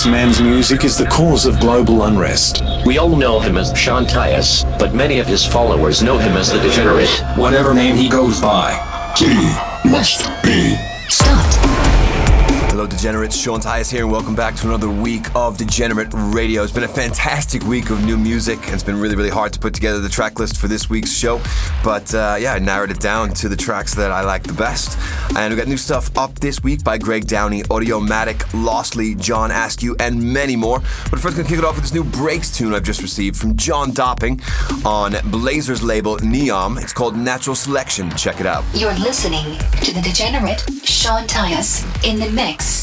This man's music is the cause of global unrest. We all know him as Sean Tyas, but many of his followers know him as the Degenerate. Whatever name he goes by. He must be Stopped. Hello, Degenerates. Sean Tyas here, and welcome back to another week of Degenerate Radio. It's been a fantastic week of new music, and it's been really, really hard to put together the track list for this week's show. But uh, yeah, I narrowed it down to the tracks that I like the best. And we got new stuff up this week by Greg Downey, Audiomatic, Lostly, John Askew, and many more. But first, gonna kick it off with this new breaks tune I've just received from John Dopping on Blazer's label Neom. It's called Natural Selection. Check it out. You're listening to the degenerate Sean Tyas in the mix.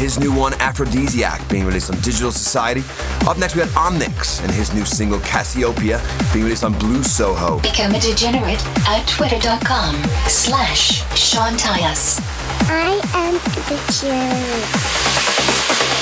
His new one, Aphrodisiac, being released on Digital Society. Up next, we got Omnix and his new single, Cassiopeia, being released on Blue Soho. Become a degenerate at twitter.com slash Sean Tyas. I am the degenerate.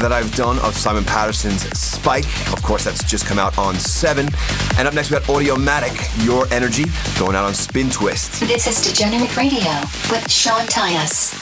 That I've done of Simon Patterson's Spike. Of course, that's just come out on 7. And up next, we got Audiomatic, Your Energy, going out on Spin Twist. This is Degenerate Radio with Sean Tyas.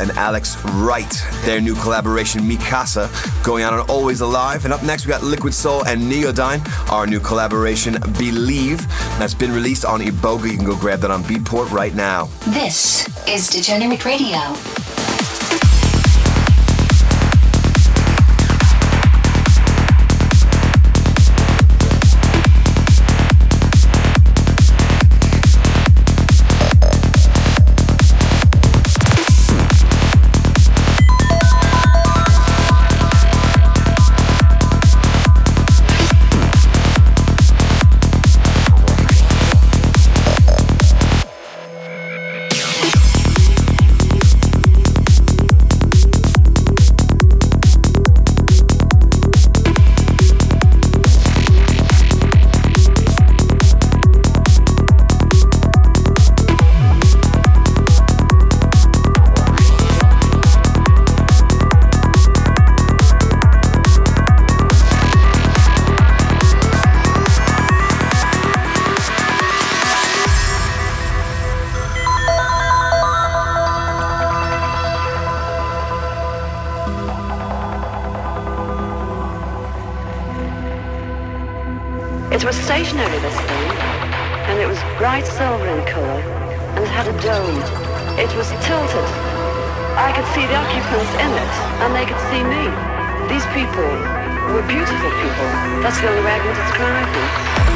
And Alex Wright. Their new collaboration, Mikasa, going out on Always Alive. And up next, we got Liquid Soul and Neodyne, our new collaboration, Believe. That's been released on Iboga. You can go grab that on Beatport right now. This is Degenerate Radio. It was stationary, this thing, and it was bright silver in colour, and it had a dome. It was tilted. I could see the occupants in it, and they could see me. These people were beautiful people. That's the only way I can describe them.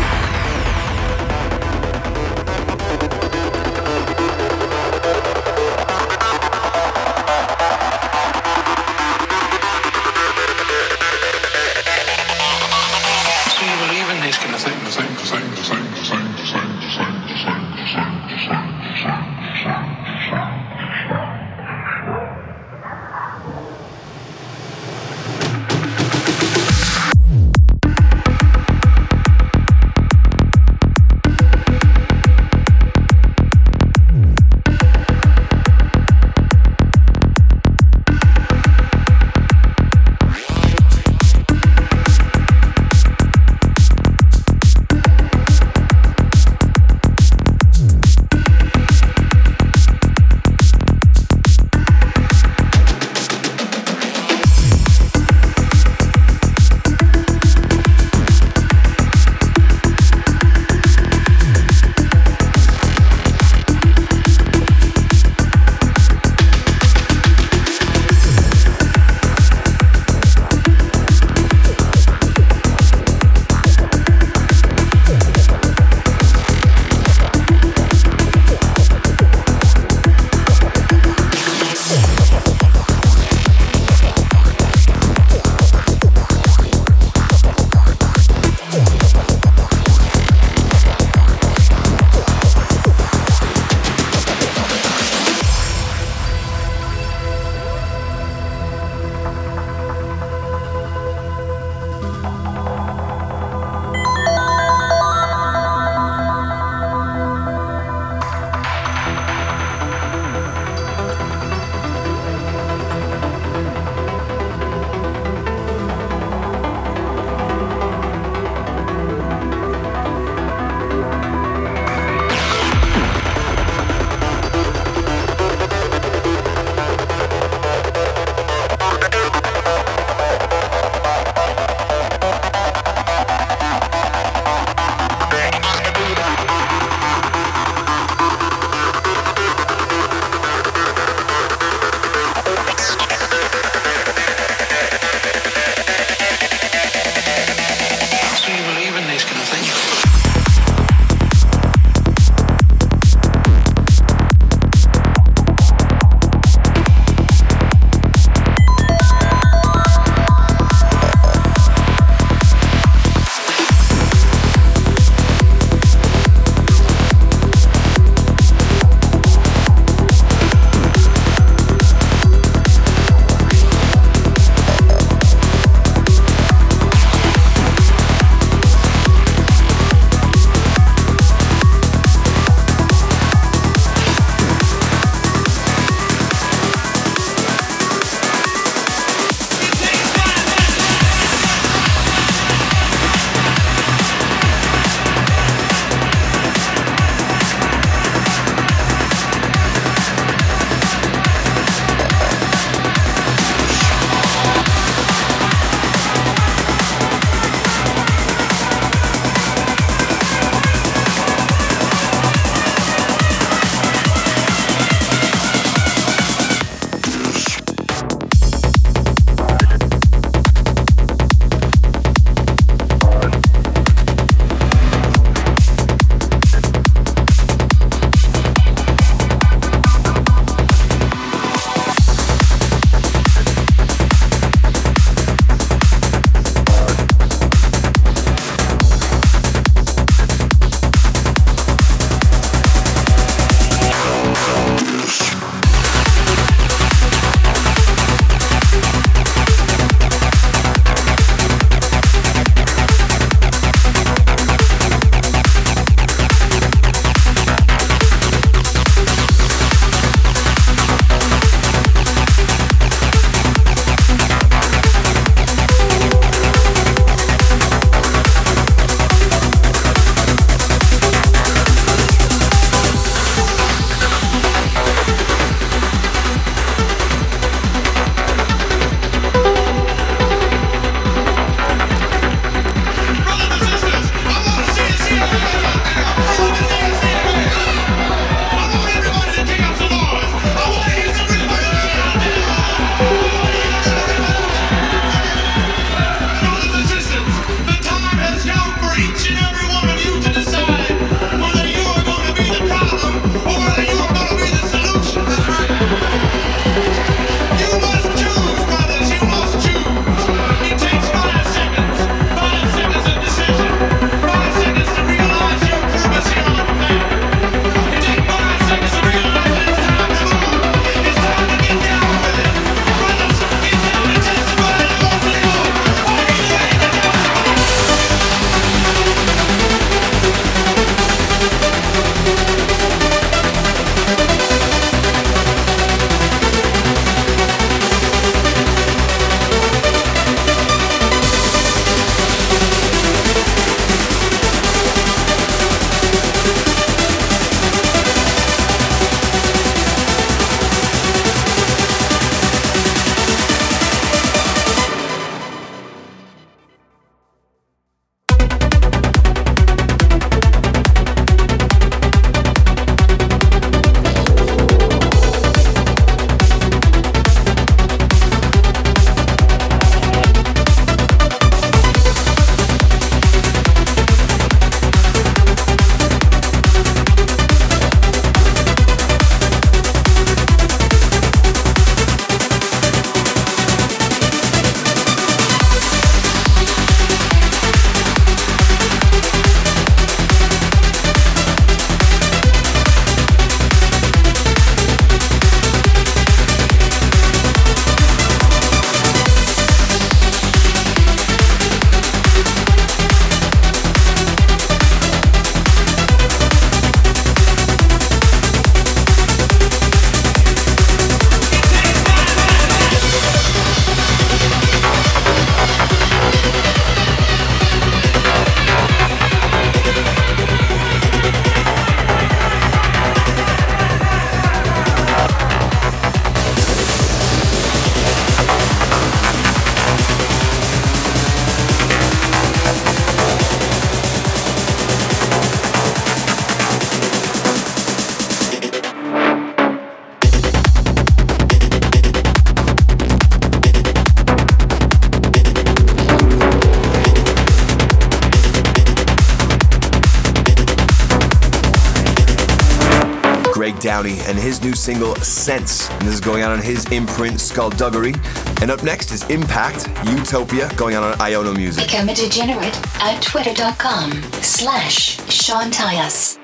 Downey and his new single Sense. And this is going out on his imprint Skullduggery. And up next is Impact Utopia going out on Iono Music. Become a degenerate at twitter.com slash Sean Tyas.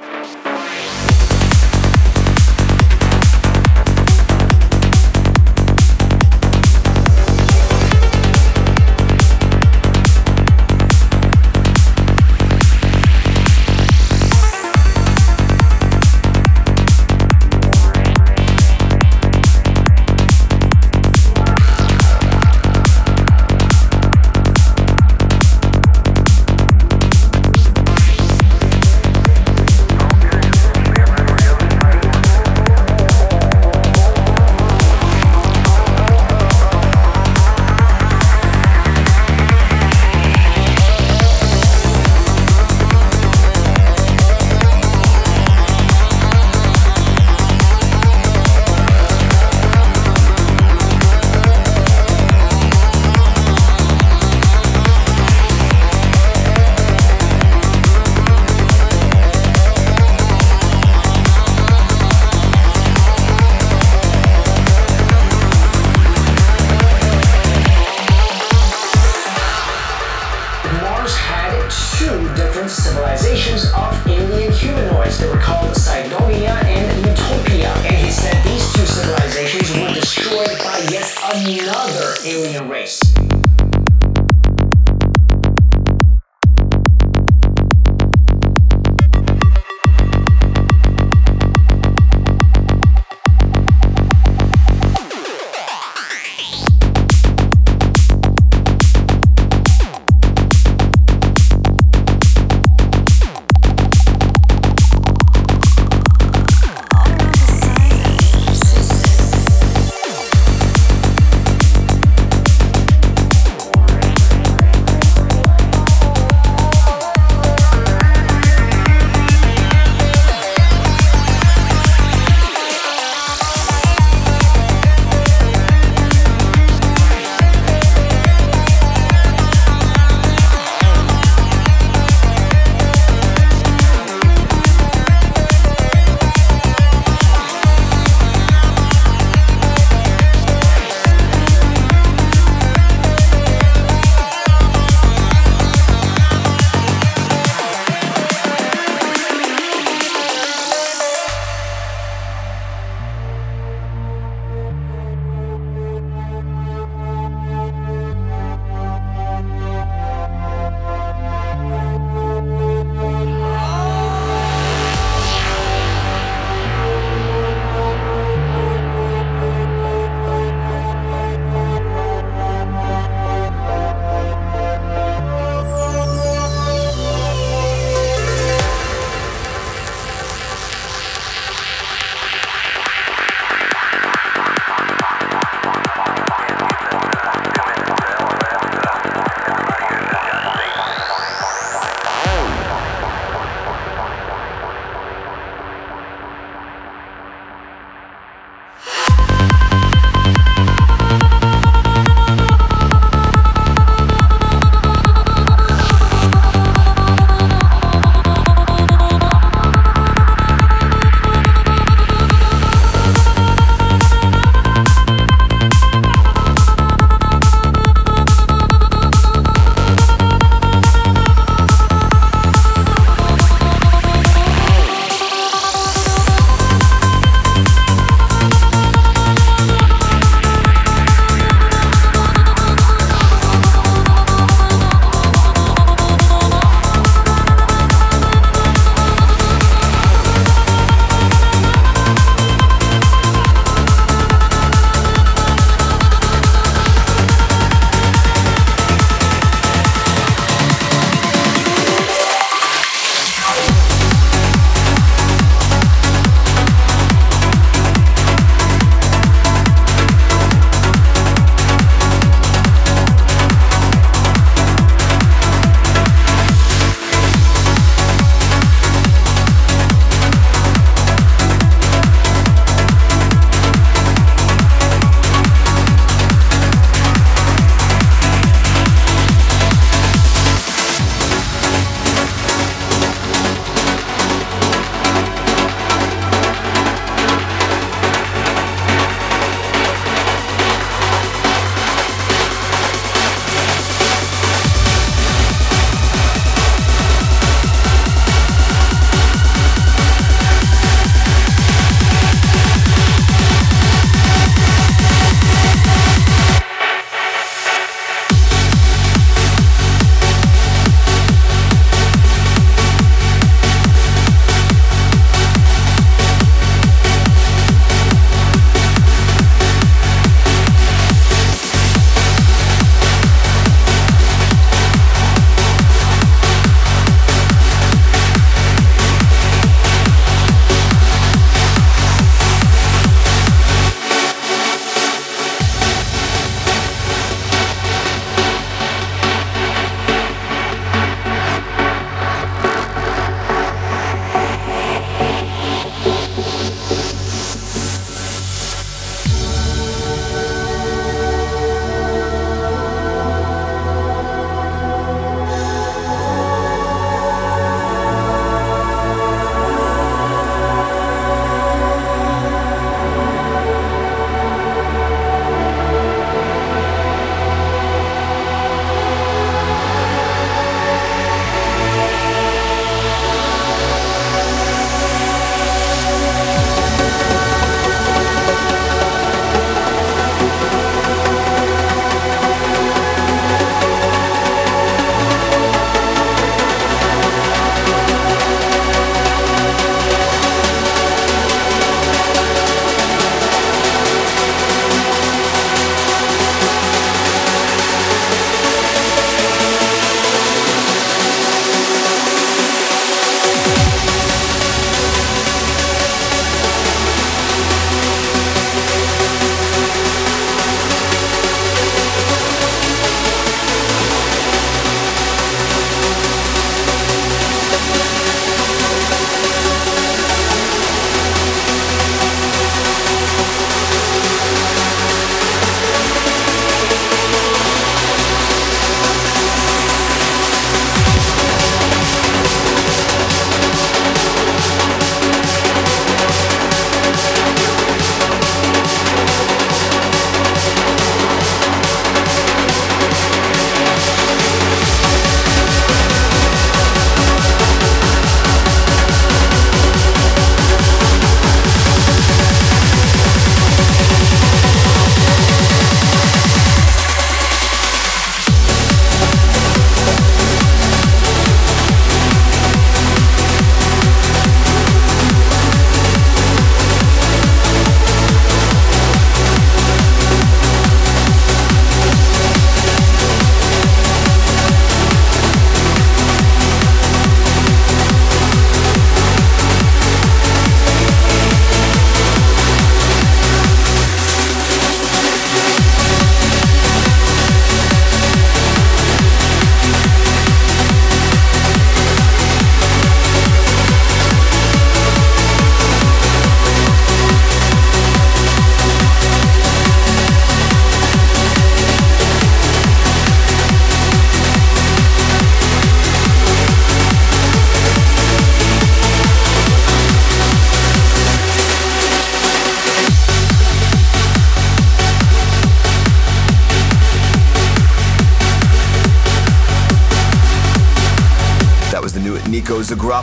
race.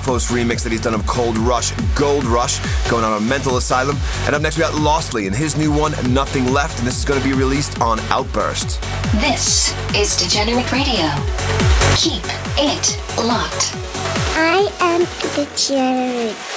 Joe's remix that he's done of Cold Rush, Gold Rush, going on a mental asylum. And up next we got Lostly and his new one, Nothing Left, and this is going to be released on Outburst. This is Degenerate Radio. Keep it locked. I am Degenerate.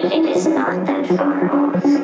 Believe it is not that far off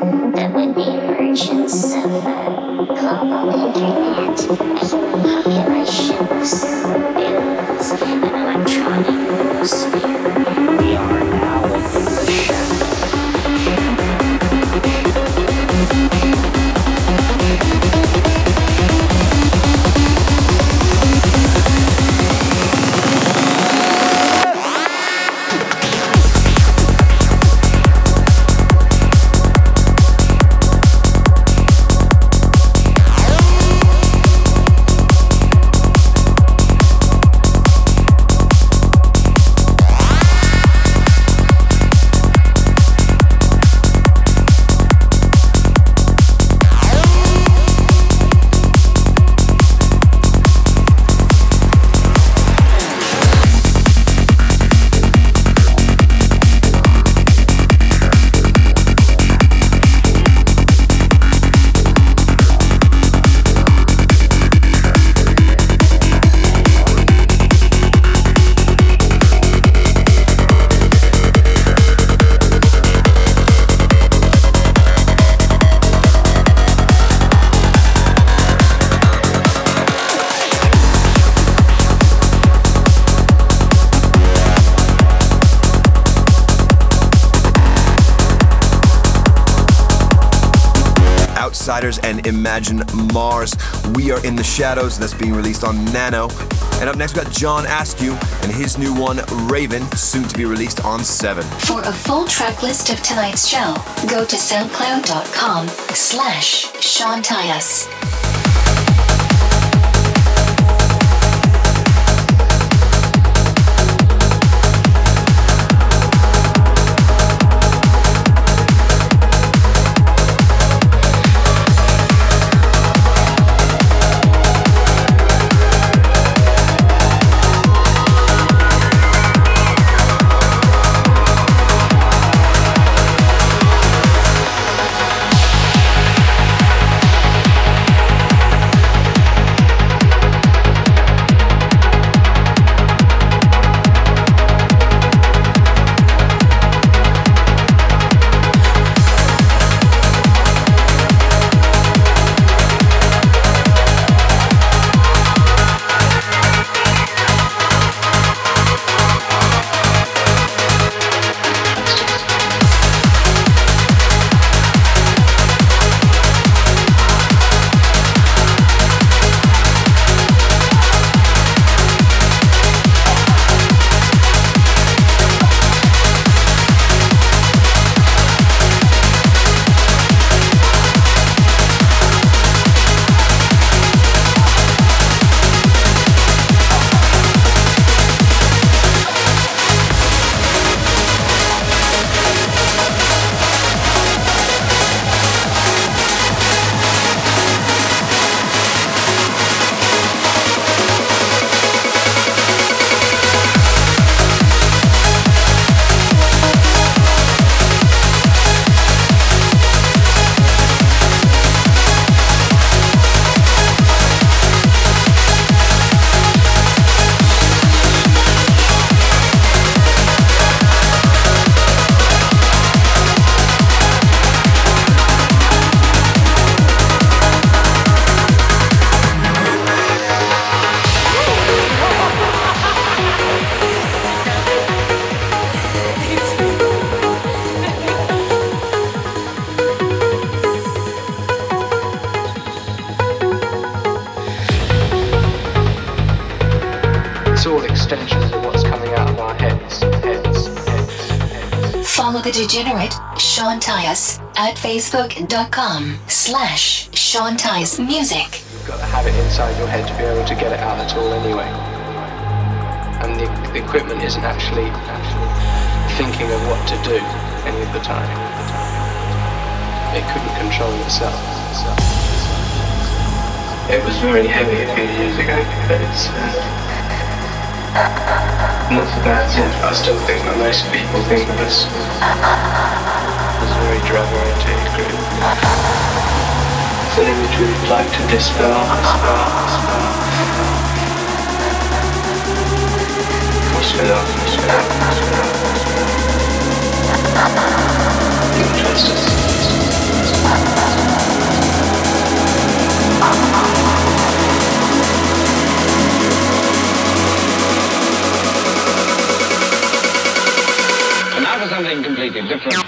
Imagine Mars. We are in the shadows. That's being released on Nano. And up next, we got John Askew and his new one, Raven, soon to be released on 7. For a full track list of tonight's show, go to soundcloud.com slash Sean Tyas. Degenerate Sean Tyas at facebook.com slash Sean Tyas Music. You've got to have it inside your head to be able to get it out at all anyway. And the, the equipment isn't actually, actually thinking of what to do any of the time. It couldn't control itself. It was very heavy a few years ago, but it's uh, not so bad yet. I still think that most people think of us as very dramatic group. Something which we would like to dispel, dispel, dispel. Up, whisper up. Injustice. Something completely different.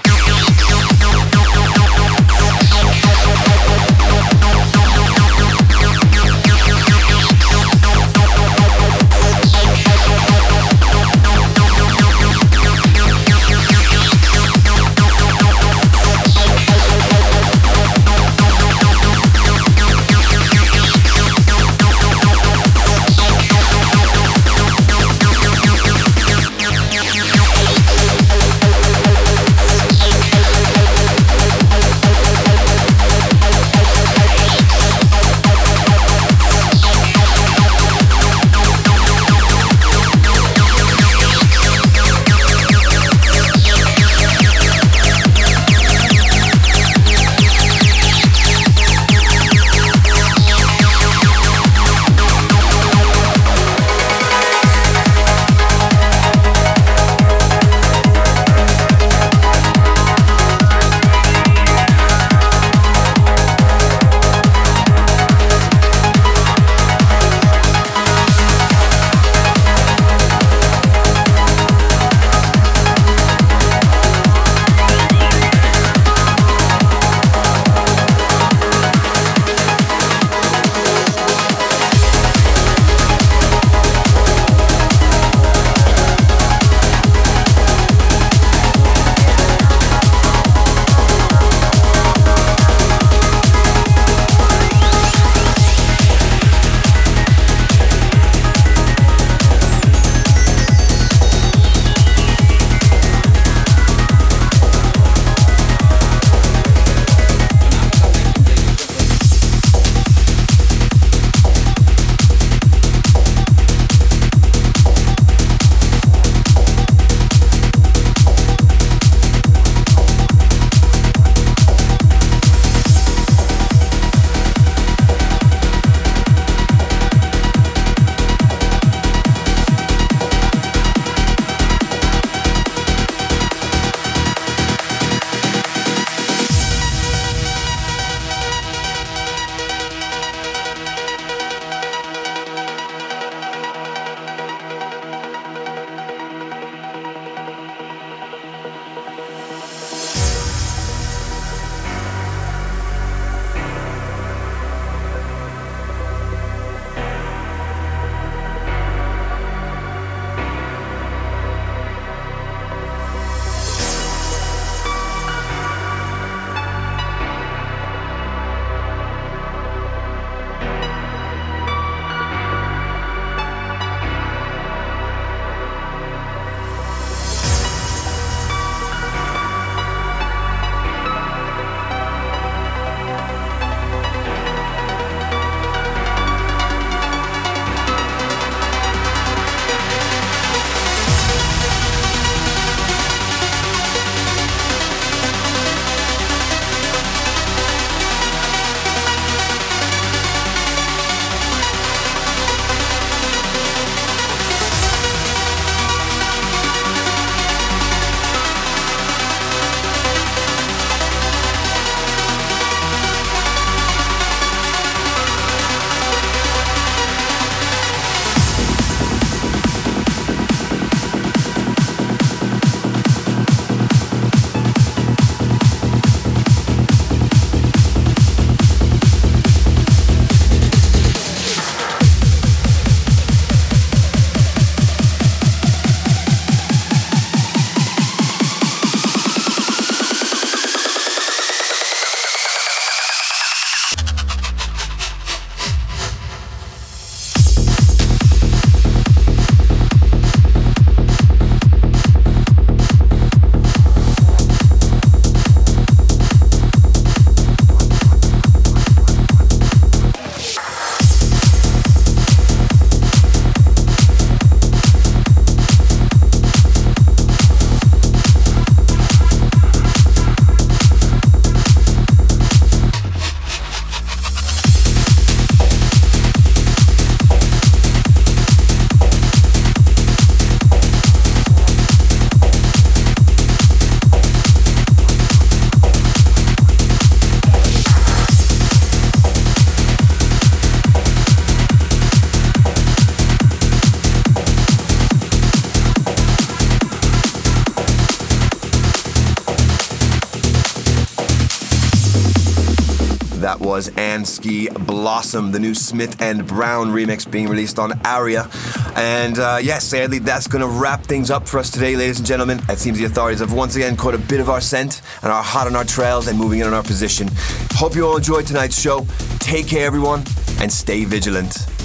Blossom, the new Smith and Brown remix being released on Aria. And uh, yes, sadly, that's going to wrap things up for us today, ladies and gentlemen. It seems the authorities have once again caught a bit of our scent and are hot on our trails and moving in on our position. Hope you all enjoyed tonight's show. Take care, everyone, and stay vigilant.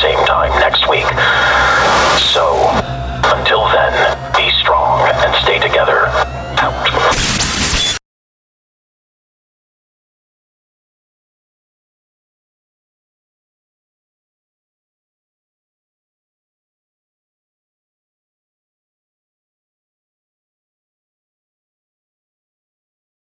Same